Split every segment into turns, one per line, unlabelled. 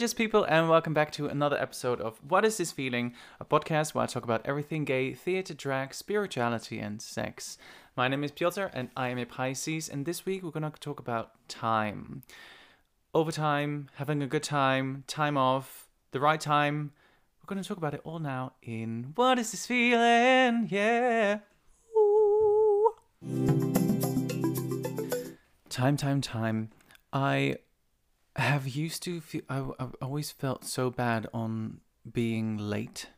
Gorgeous people, and welcome back to another episode of What Is This Feeling, a podcast where I talk about everything gay, theatre, drag, spirituality, and sex. My name is Pjotr, and I am a Pisces, and this week we're going to talk about time. Overtime, having a good time, time off, the right time. We're going to talk about it all now in What Is This Feeling? Yeah. Ooh. Time, time, time. I have used to feel I, I've always felt so bad on being late.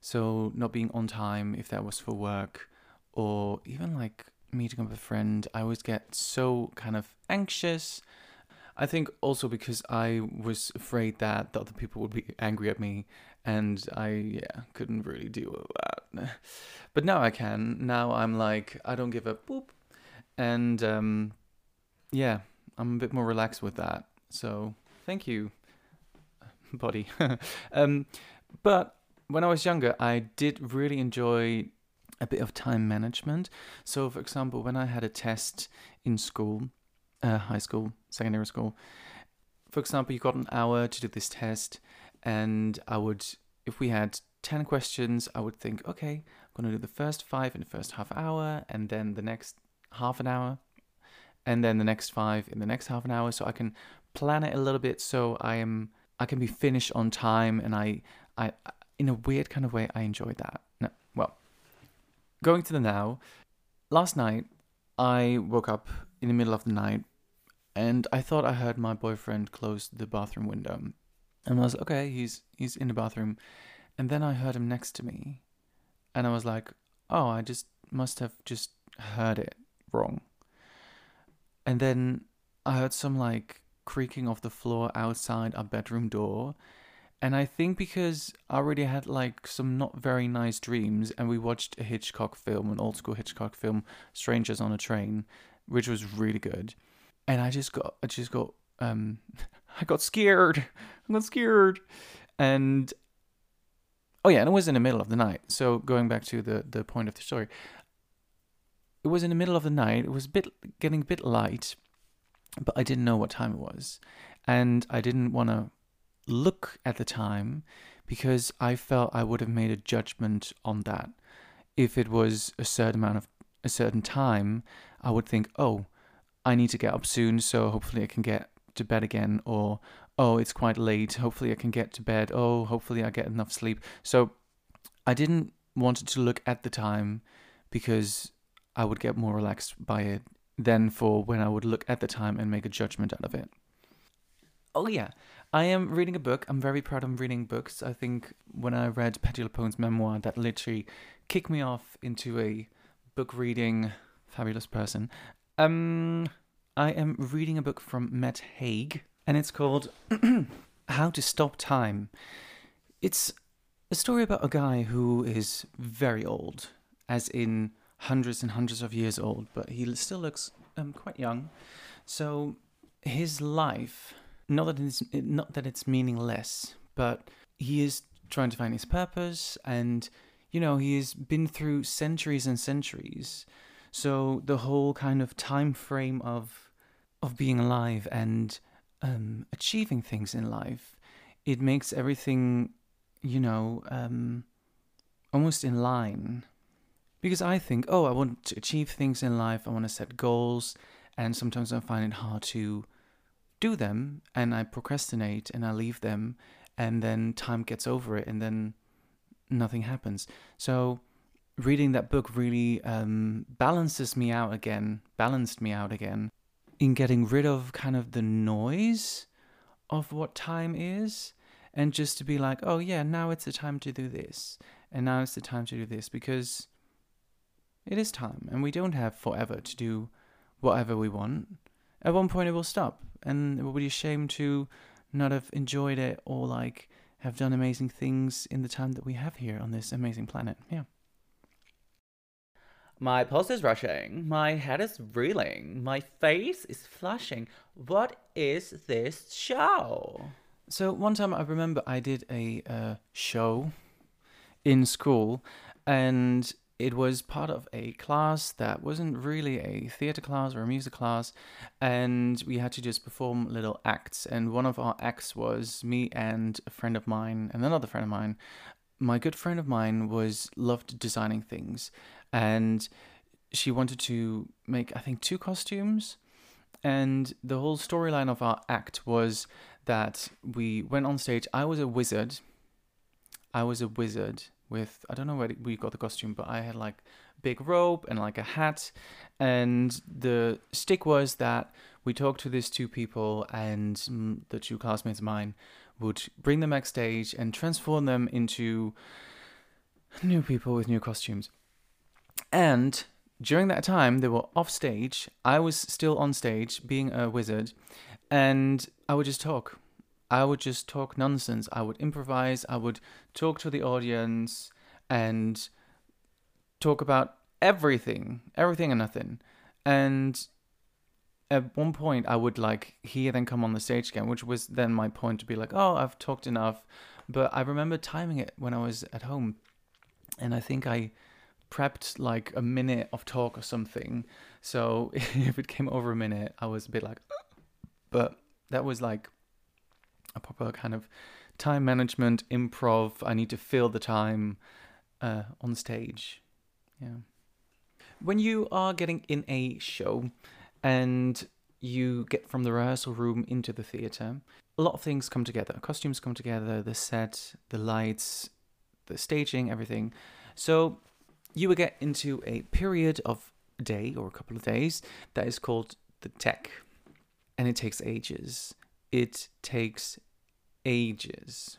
So not being on time if that was for work or even like meeting up with a friend. I always get so kind of anxious. I think also because i was afraid that the other people would be angry at me and i yeah couldn't really deal with that. But now i can. Now i'm like i don't give a boop. And um yeah i'm a bit more relaxed with that so thank you, body. um, but when I was younger, I did really enjoy a bit of time management. So, for example, when I had a test in school, uh, high school, secondary school, for example, you got an hour to do this test, and I would, if we had 10 questions, I would think, okay, I'm going to do the first five in the first half hour, and then the next half an hour, and then the next five in the next half an hour. So I can plan it a little bit so I am I can be finished on time and I I in a weird kind of way I enjoy that. No, well, going to the now. Last night I woke up in the middle of the night and I thought I heard my boyfriend close the bathroom window. And I was okay, he's he's in the bathroom. And then I heard him next to me. And I was like, oh, I just must have just heard it wrong. And then I heard some like creaking of the floor outside our bedroom door. And I think because I already had like some not very nice dreams, and we watched a Hitchcock film, an old school Hitchcock film, Strangers on a Train, which was really good. And I just got, I just got, um, I got scared. I got scared. And oh yeah, and it was in the middle of the night. So going back to the the point of the story, it was in the middle of the night. It was a bit getting a bit light, but I didn't know what time it was. And I didn't want to look at the time because I felt I would have made a judgment on that. If it was a certain amount of a certain time, I would think, oh, I need to get up soon, so hopefully I can get to bed again, or oh, it's quite late, hopefully I can get to bed, oh, hopefully I get enough sleep. So I didn't want to look at the time because I would get more relaxed by it than for when I would look at the time and make a judgment out of it. Oh yeah, I am reading a book. I'm very proud of reading books. I think when I read Patti LuPone's memoir, that literally kicked me off into a book reading fabulous person. Um, I am reading a book from Matt Haig, and it's called How to Stop Time. It's a story about a guy who is very old, as in hundreds and hundreds of years old, but he still looks um, quite young. So his life, not that it's not that it's meaningless, but he is trying to find his purpose, and you know he has been through centuries and centuries. So the whole kind of time frame of of being alive and um, achieving things in life, it makes everything, you know, um, almost in line because I think, oh, I want to achieve things in life, I want to set goals, and sometimes I find it hard to do them, and I procrastinate and I leave them, and then time gets over it, and then nothing happens. So, reading that book really um, balances me out again, balanced me out again in getting rid of kind of the noise of what time is, and just to be like, oh, yeah, now it's the time to do this, and now it's the time to do this, because it is time, and we don't have forever to do whatever we want. At one point, it will stop, and it will be a shame to not have enjoyed it or like have done amazing things in the time that we have here on this amazing planet. Yeah.
My pulse is rushing. My head is reeling. My face is flushing. What is this show?
So one time I remember I did a uh, show in school, and it was part of a class that wasn't really a theater class or a music class, and we had to just perform little acts. And one of our acts was me and a friend of mine and another friend of mine. My good friend of mine was loved designing things, and she wanted to make I think two costumes. And the whole storyline of our act was that we went on stage. I was a wizard. I was a wizard with I don't know where we got the costume, but I had like big robe and like a hat, and the stick was that we talked to these two people and mm, the two classmates of mine would bring them backstage and transform them into new people with new costumes. And during that time, they were off stage. I was still on stage being a wizard, and I would just talk. I would just talk nonsense. I would improvise. I would talk to the audience and talk about everything, everything and nothing. And at one point, I would like hear then come on the stage again, which was then my point to be like, oh, I've talked enough. But I remember timing it when I was at home, and I think I prepped like a minute of talk or something. So if it came over a minute, I was a bit like, but that was like a proper kind of time management, improv. I need to fill the time uh, on stage. Yeah. When you are getting in a show and you get from the rehearsal room into the theatre, a lot of things come together. Costumes come together, the set, the lights, the staging, everything. So you will get into a period of a day or a couple of days that is called the tech. And it takes ages. It takes ages.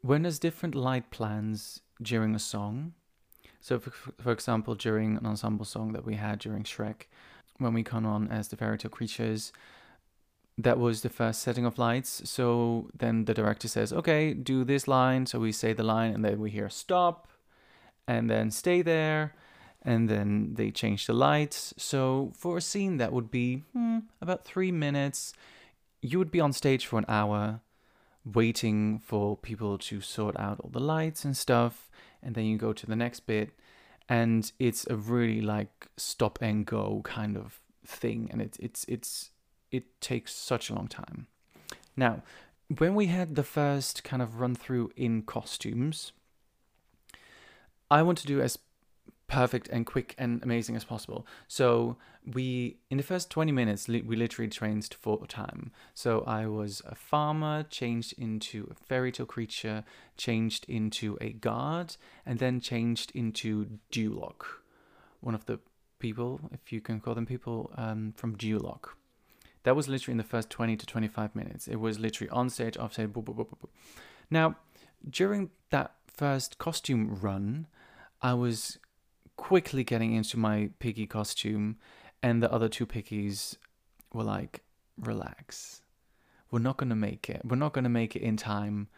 When there's different light plans during a song, so for, for example, during an ensemble song that we had during Shrek, when we come on as the fairy tale creatures, that was the first setting of lights. So then the director says, okay, do this line. So we say the line and then we hear stop and then stay there. And then they change the lights. So for a scene that would be hmm, about three minutes, you would be on stage for an hour waiting for people to sort out all the lights and stuff and then you go to the next bit and it's a really like stop and go kind of thing and it's it's it's it takes such a long time. Now when we had the first kind of run through in costumes i want to do as perfect and quick and amazing as possible. So we, in the first 20 minutes, li- we literally trained for time. So I was a farmer, changed into a fairy tale creature, changed into a guard, and then changed into Duloc, one of the people, if you can call them people, um, from Duloc. That was literally in the first 20 to 25 minutes. It was literally on stage, off stage, boop, boop, boop, boop. Now, during that first costume run, I was quickly getting into my piggy costume, and the other two piggies were like, relax. We're not going to make it. We're not going to make it in time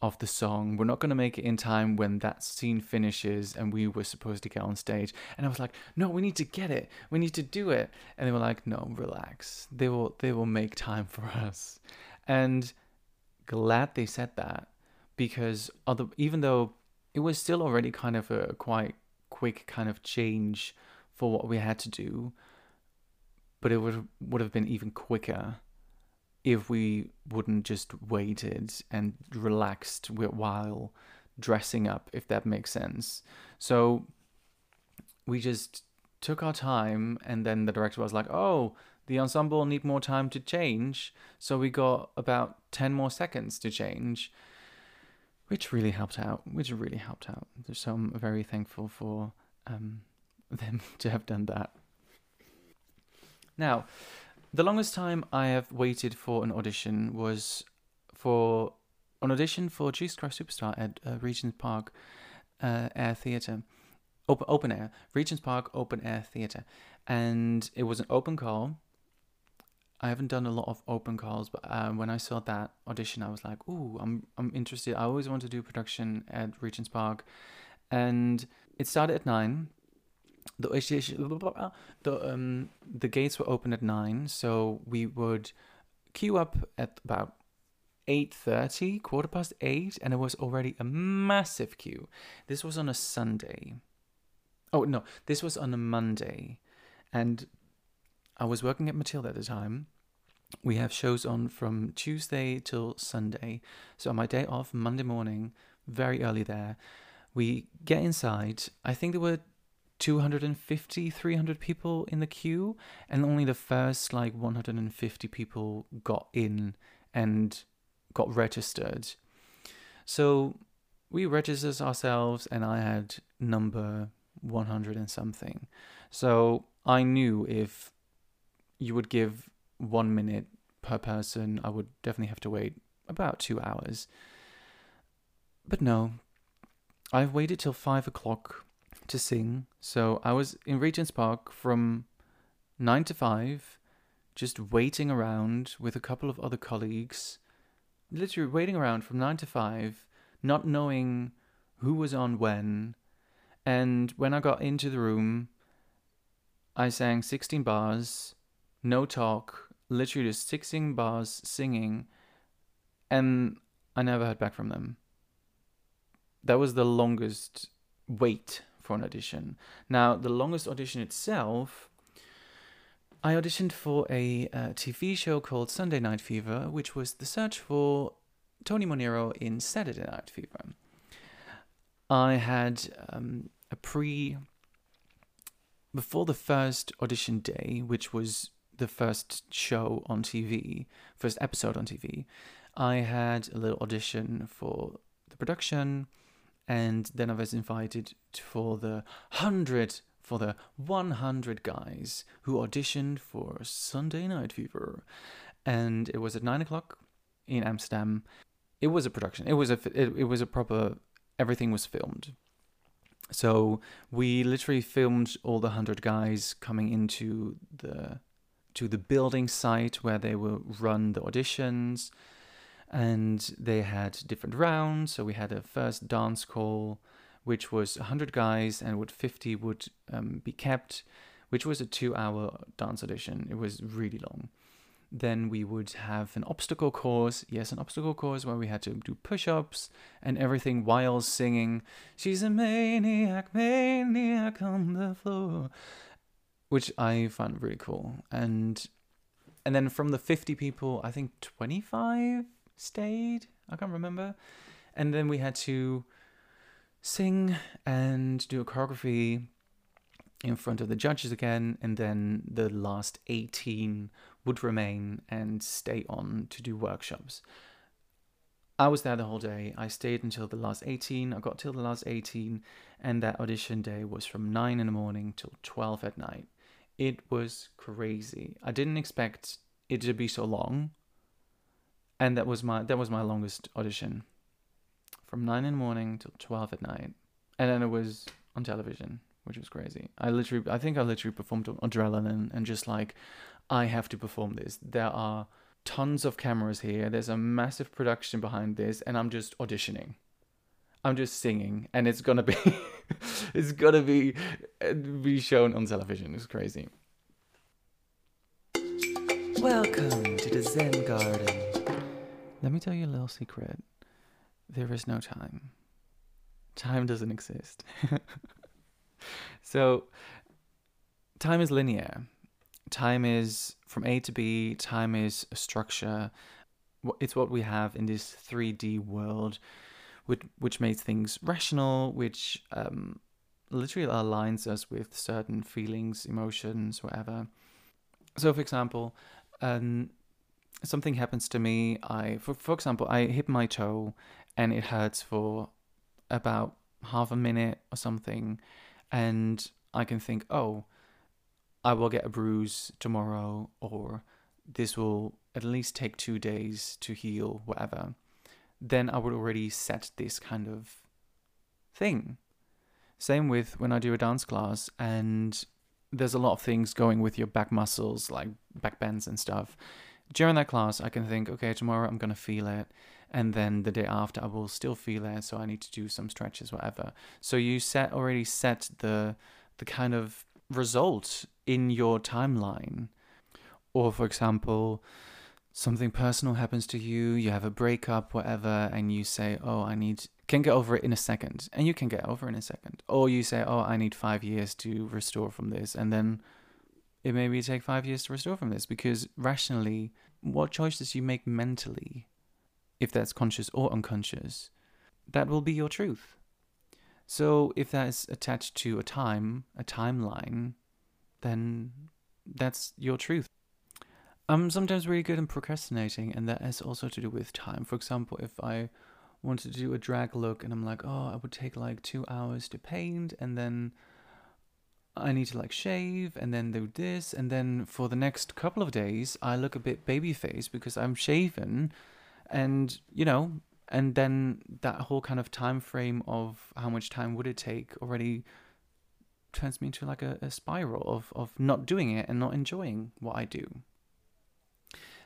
of the song. We're not going to make it in time when that scene finishes and we were supposed to get on stage. And I was like, "No, we need to get it. We need to do it." And they were like, "No, relax. They will they will make time for us." And glad they said that because other even though it was still already kind of a quite quick kind of change for what we had to do, but it would would have been even quicker if we wouldn't just waited and relaxed while dressing up, if that makes sense. So we just took our time, and then the director was like, "Oh, the ensemble need more time to change," so we got about ten more seconds to change which really helped out. Which really helped out. So I'm very thankful for um, them to have done that. Now, the longest time I have waited for an audition was for an audition for Jesus Christ Superstar at uh, Regent's Park uh, Air Theatre. Open, open air. Regent's Park Open Air Theatre. And it was an open call I haven't done a lot of open calls, but um, when I saw that audition, I was like, "Ooh, I'm I'm interested. I always want to do production at Regent's Park," and it started at nine. The the um the gates were open at nine, so we would queue up at about eight thirty, quarter past eight, and it was already a massive queue. This was on a Sunday. Oh no, this was on a Monday, and I was working at Matilda at the time. We have shows on from Tuesday till Sunday. So on my day off, Monday morning, very early there, we get inside. I think there were 250, 300 people in the queue, and only the first like 150 people got in and got registered. So we registered ourselves, and I had number 100 and something. So I knew if you would give one minute per person, I would definitely have to wait about two hours. But no, I've waited till five o'clock to sing. So I was in Regent's Park from nine to five, just waiting around with a couple of other colleagues, literally waiting around from nine to five, not knowing who was on when. And when I got into the room, I sang 16 bars, no talk, literally just 16 bars singing, and I never heard back from them. That was the longest wait for an audition. Now, the longest audition itself, I auditioned for a uh, TV show called Sunday Night Fever, which was the search for Tony Manero in Saturday Night Fever. I had um, a pre. Before the first audition day, which was the first show on TV, first episode on TV, I had a little audition for the production, and then I was invited for the hundred, for the 100 guys who auditioned for Sunday Night Fever, and it was at nine o'clock in Amsterdam. It was a production. It was a it, it was a proper. Everything was filmed. So we literally filmed all the hundred guys coming into the to the building site where they will run the auditions and they had different rounds. So we had a first dance call which was 100 guys and what 50 would um, be kept which was a two hour dance audition. It was really long. Then we would have an obstacle course. Yes an obstacle course where we had to do push-ups and everything while singing. She's a maniac maniac on the floor which I found really cool. And and then from the 50 people, I think 25 stayed. I can't remember. And then we had to sing and do a choreography in front of the judges again, and then the last 18 would remain and stay on to do workshops. I was there the whole day. I stayed until the last 18. I got till the last 18, and that audition day was from 9 in the morning till 12 at night. It was crazy. I didn't expect it to be so long. And that was my that was my longest audition. From nine in the morning till twelve at night. And then it was on television, which was crazy. I literally I think I literally performed on adrenaline and just like I have to perform this. There are tons of cameras here. There's a massive production behind this, and I'm just auditioning. I'm just singing, and it's gonna be, it's gonna be, be shown on television. It's crazy. Welcome to the Zen Garden. Let me tell you a little secret. There is no time. Time doesn't exist. so, time is linear. Time is from A to B. Time is a structure. It's what we have in this 3D world which which makes things rational, which um, literally aligns us with certain feelings, emotions, whatever. So, for example, um, something happens to me. I, for for example, I hit my toe, and it hurts for about half a minute or something, and I can think, oh, I will get a bruise tomorrow, or this will at least take two days to heal, whatever then I would already set this kind of thing. Same with when I do a dance class and there's a lot of things going with your back muscles, like back bends and stuff. During that class, I can think, okay, tomorrow I'm going to feel it. And then the day after, I will still feel it. So I need to do some stretches, whatever. So you set already set the the kind of result in your timeline. Or, for example, something personal happens to you, you have a breakup, whatever, and you say, "Oh, I need can get over it in a second," and you can get over in a second, or you say, "Oh, I need five years to restore from this," and then it maybe take five years to restore from this because rationally, what choices you make mentally, if that's conscious or unconscious, that will be your truth. So if that is attached to a time, a timeline, then that's your truth. I'm sometimes really good in procrastinating, and that has also to do with time. For example, if I want to do a drag look and I'm like, oh, I would take like two hours to paint, and then I need to like shave, and then do this, and then for the next couple of days, I look a bit baby face because I'm shaven, and you know, and then that whole kind of time frame of how much time would it take already turns me into like a, a spiral of, of not doing it and not enjoying what I do.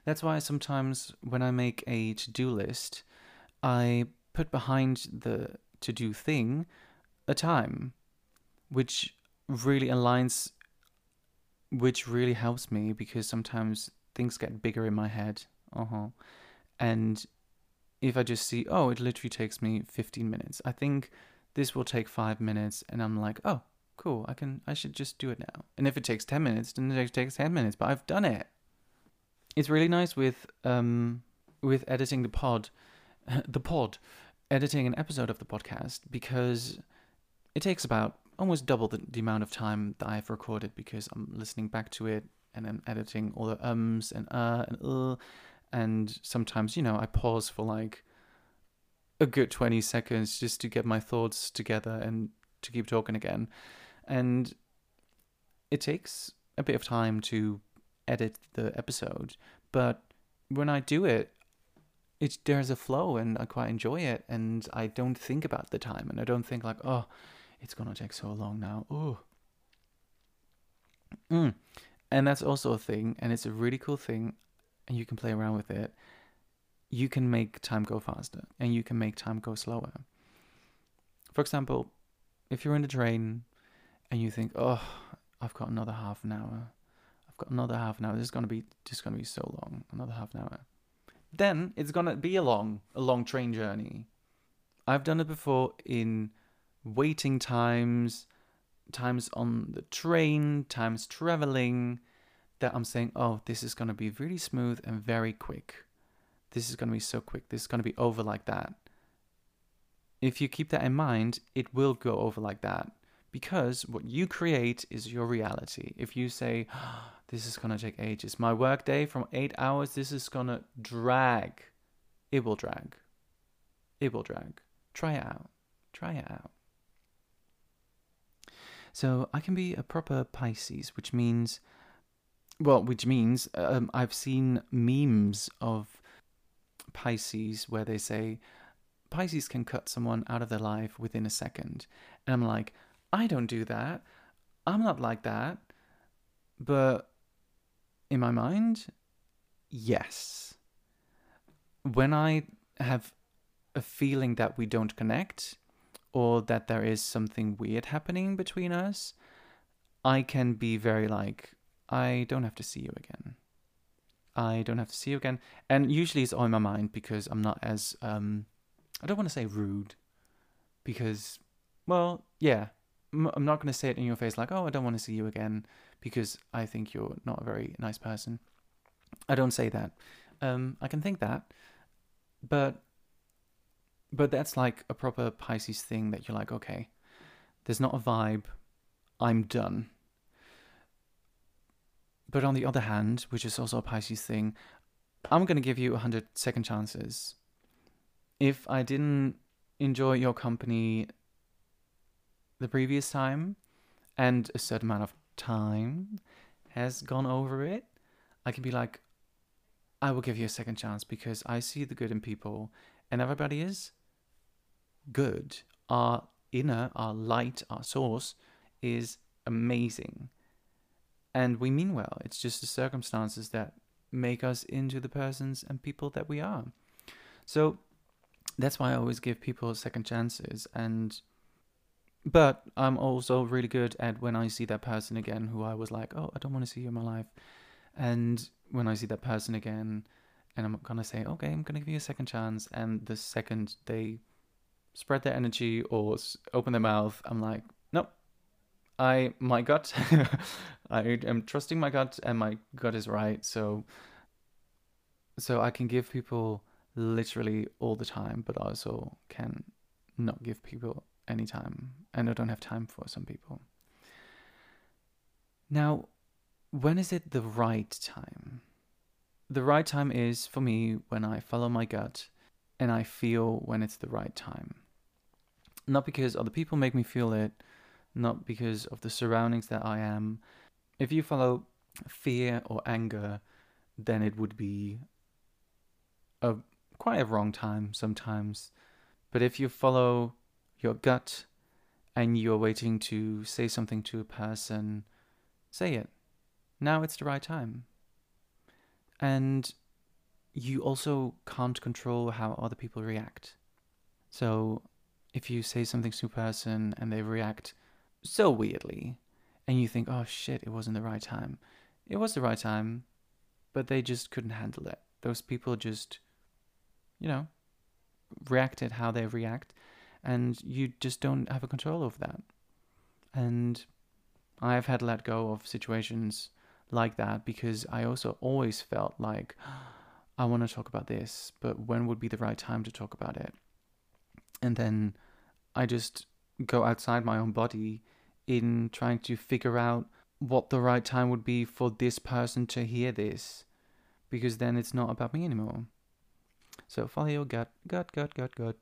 That's why sometimes when I make a to do list, I put behind the to do thing a time, which really aligns, which really helps me because sometimes things get bigger in my head. Uh huh. And if I just see, oh, it literally takes me 15 minutes, I think this will take five minutes, and I'm like, oh, cool, I can, I should just do it now. And if it takes 10 minutes, then it takes 10 minutes, but I've done it. It's really nice with, um, with editing the pod, the pod, editing an episode of the podcast because it takes about almost double the, the amount of time that I've recorded because I'm listening back to it and I'm editing all the ums and uh and uh and sometimes you know I pause for like a good 20 seconds just to get my thoughts together and to keep talking again. And it takes a bit of time to edit the episode but when I do it it there's a flow and I quite enjoy it and I don't think about the time and I don't think like oh it's gonna take so long now oh mm. and that's also a thing and it's a really cool thing and you can play around with it, you can make time go faster and you can make time go slower. For example, if you're in the train and you think, "Oh, I've got another half an hour. I've got another half an hour. This is gonna be just gonna be so long. Another half an hour." Then it's gonna be a long, a long train journey. I've done it before in waiting times, times on the train, times traveling, that I'm saying, oh, this is to be really smooth and very quick. This is to be so quick. This is to be over like that. If you keep that in mind, it will go over like that because what you create is your reality. If you say, this is going to take ages, my workday from eight hours, this is going to drag, it will drag. It will drag. Try it out. Try it out. So I can be a proper Pisces, which means well, which means um, I've seen memes of Pisces where they say Pisces can cut someone out of their life within a second. And I'm like, I don't do that. I'm not like that. But in my mind, yes. When I have a feeling that we don't connect or that there is something weird happening between us, I can be very like, I don't have to see you again. I don't have to see you again. And usually it's on my mind because I'm not as, um, I don't want to say rude because, well, yeah, I'm not going to say it in your face like, oh, I don't want to see you again because I think you're not a very nice person. I don't say that. Um, I can think that, but, but that's like a proper Pisces thing that you're like, okay, there's not a vibe. I'm done. But on the other hand, which is also a Pisces thing, I'm going to give you a 100 second chances. If I didn't enjoy your company the previous time and a certain amount of time has gone over it, I can be like, I will give you a second chance because I see the good in people and everybody is good. Our inner, our light, our source is amazing and we mean well. It's just the circumstances that make us into the persons and people that we are. So that's why I always give people second chances and but I'm also really good at when I see that person again who I was like, "Oh, I don't want to see you in my life." And when I see that person again and I'm gonna say, okay, I'm gonna give you a second chance. And the second they spread their energy or open their mouth, I'm like, nope. I my gut, I am trusting my gut, and my gut is right. So, so I can give people literally all the time, but also can not give people any time, and I don't have time for some people. Now, when is it the right time? The right time is for me when I follow my gut and I feel when it's the right time. Not because other people make me feel it, not because of the surroundings that I am. If you follow fear or anger, then it would be a quite a wrong time sometimes. But if you follow your gut and you're waiting to say something to a person, say it. Now it's the right time. And you also can't control how other people react. So if you say something to a person and they react so weirdly, and you think, oh shit, it wasn't the right time. It was the right time, but they just couldn't handle it. Those people just, you know, reacted how they react, and you just don't have a control over that. And I've had to let go of situations like that because I also always felt like I want to talk about this, but when would be the right time to talk about it? And then I just go outside my own body in trying to figure out what the right time would be for this person to hear this because then it's not about me anymore. So follow your gut, gut, gut, gut, gut.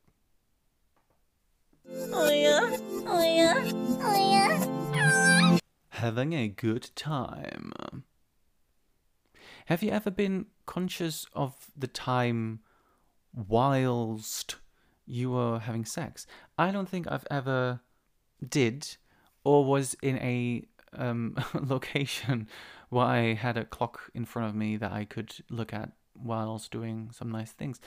Having a good time. Have you ever been conscious of the time whilst you were having sex? I don't think I've ever did or was in a um, location where I had a clock in front of me that I could look at whilst doing some nice things.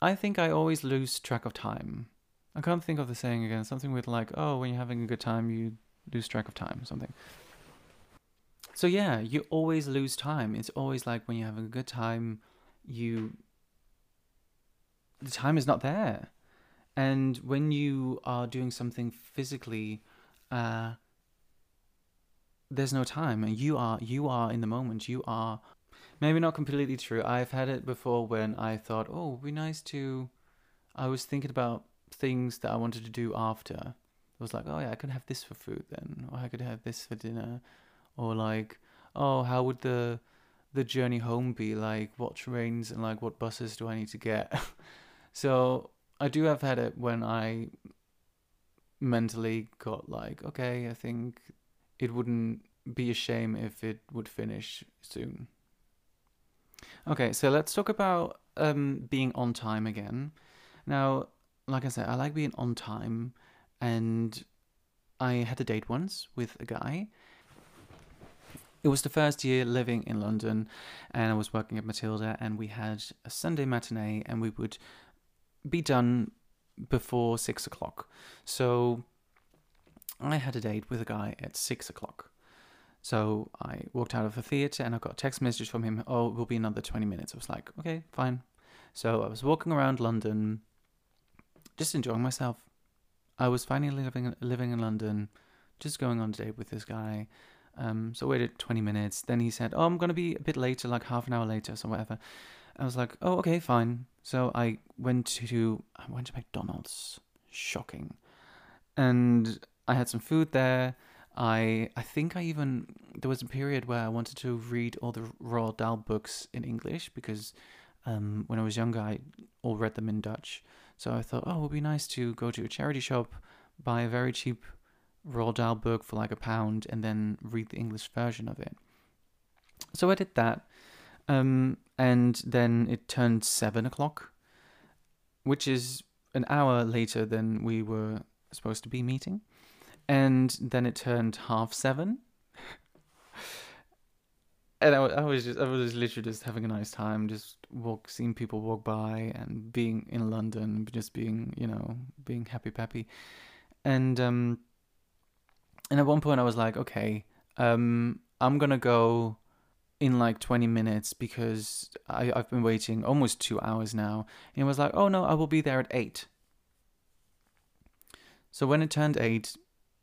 I think I always lose track of time. I can't think of the saying again. Something with like, oh, when you're having a good time, you lose track of time, something. So yeah, you always lose time. It's always like when you're having a good time, you the time is not there. And when you are doing something physically, uh, there's no time, and you are you are in the moment. You are maybe not completely true. I've had it before when I thought, oh, it'd be nice to. I was thinking about things that I wanted to do after. I was like, oh yeah, I could have this for food then, or I could have this for dinner, or like, oh, how would the the journey home be like? What trains and like what buses do I need to get? so I do have had it when I mentally got like, okay, I think it wouldn't be a shame if it would finish soon. Okay, so let's talk about um, being on time again. Now, like I said, I like being on time, and I had a date once with a guy. It was the first year living in London, and I was working at Matilda, and we had a Sunday matinee, and we would be done before six o'clock. So I had a date with a guy at six o'clock. So I walked out of the theatre and I got a text message from him, oh, it will be another 20 minutes. I was like, okay, fine. So I was walking around London, just enjoying myself. I was finally living living in London, just going on a date with this guy. Um, so I waited 20 minutes. Then he said, oh, I'm to be a bit later, like half an hour later, so whatever. I was like, oh, okay, fine. So I went to I went to McDonald's. Shocking. And I had some food there. I I think I even there was a period where I wanted to read all the Roald Dahl books in English because um, when I was younger I all read them in Dutch. So I thought, oh, it would be nice to go to a charity shop, buy a very cheap Roald Dahl book for like a pound, and then read the English version of it. So I did that, um, and then it turned seven o'clock, which is an hour later than we were supposed to be meeting and then it turned half seven. And I, I, was just, I was literally just having a nice time, just walk, seeing people walk by, and being in London, just being, you know, being happy peppy, and um, and at one point I was like, okay, um, I'm gonna go in like 20 minutes because I, I've been waiting almost two hours now. And he was like, oh no, I will be there at 8. So when it turned 8,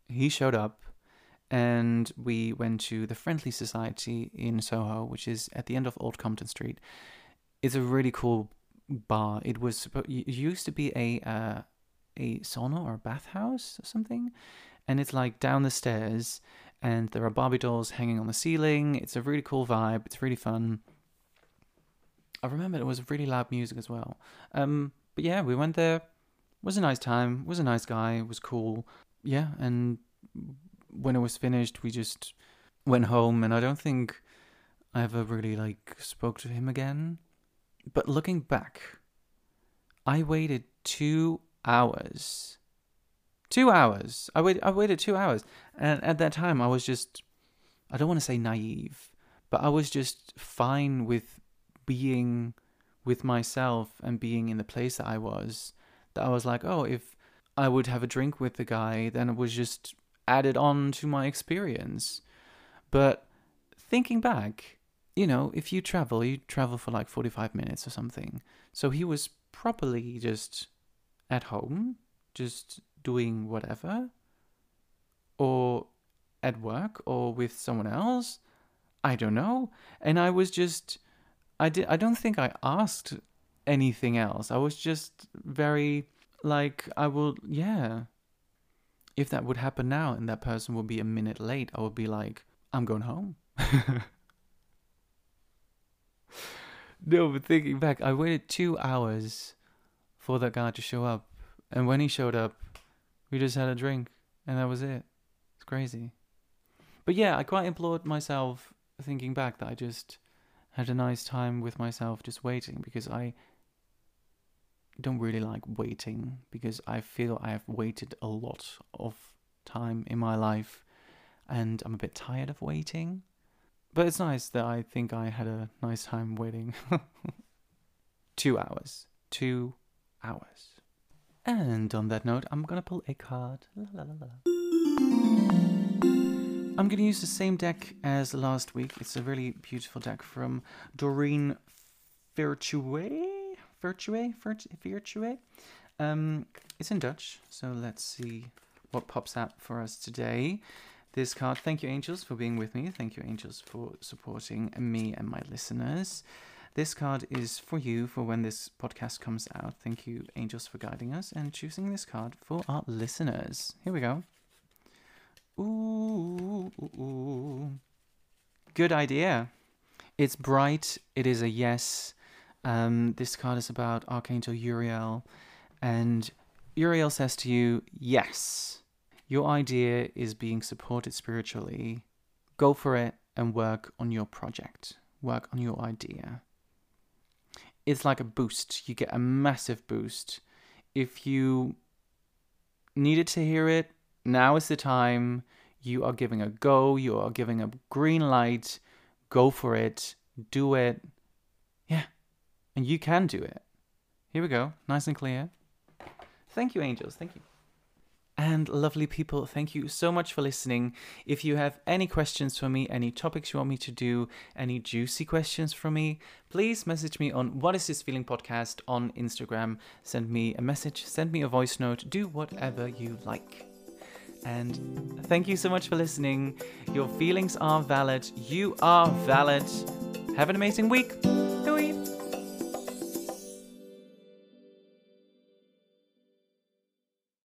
he showed up and we went to the Friendly Society in Soho, which is at the end of Old Compton Street. It's a really cool bar. It was it used to be a uh, a sauna or a bathhouse or something, and it's like down the stairs, and there are Barbie dolls hanging on the ceiling. It's a really cool vibe. It's really fun. I remember it was really loud music as well. Um, but yeah, we went there. It Was a nice time. It Was a nice guy. It Was cool. Yeah, and when it was finished, we just went home, and I don't think I ever really like spoke to him again. But looking back, I waited two hours. Two hours. I waited. I waited two hours, and at that time, I was just. I don't want to say naive, but I was just fine with being with myself and being in the place that I was. That I was like, oh, if I would have a drink with the guy, then it was just added on to my experience. But thinking back, you know, if you travel, you travel for like 45 minutes or something. So he was properly just at home, just doing whatever, or at work or with someone else. I don't know. And I was just I did I don't think I asked anything else. I was just very like I will yeah. If that would happen now and that person would be a minute late, I would be like, I'm going home. no, but thinking back, I waited two hours for that guy to show up. And when he showed up, we just had a drink and that was it. It's crazy. But yeah, I quite implored myself thinking back that I just had a nice time with myself just waiting because I don't really like waiting because I feel I have waited a lot of time in my life and I'm a bit tired of waiting. But it's nice that I think I had a nice time waiting. Two hours. Two hours. And on that note, I'm gonna pull a card. La, la, la. I'm gonna use the same deck as last week. It's a really beautiful deck from Doreen Virtue. Virtue? Virt- Virtue? Um, it's in Dutch, so let's see what pops out for us today. This card, thank you, angels, for being with me. Thank you, angels, for supporting me and my listeners. This card is for you for when this podcast comes out. Thank you, angels, for guiding us and choosing this card for our listeners. Here we go. Ooh, ooh, ooh. good idea. It's bright. It is a yes. Um, this card is about Archangel Uriel, and Uriel says to you, "Yes, your idea is being supported spiritually. Go for it and work on your project. Work on your idea." It's like a boost. You get a massive boost if you needed to hear it. Now is the time. You are giving a go. You are giving a green light. Go for it. Do it. And you can do it. Here we go. Nice and clear. Thank you, angels. Thank you. And lovely people, thank you so much for listening. If you have any questions for me, any topics you want me to do, any juicy questions for me, please message me on What Is This Feeling podcast on Instagram. Send me a message, send me a voice note, do whatever you like. And thank you so much for listening. Your feelings are valid. You are valid. Have an amazing week.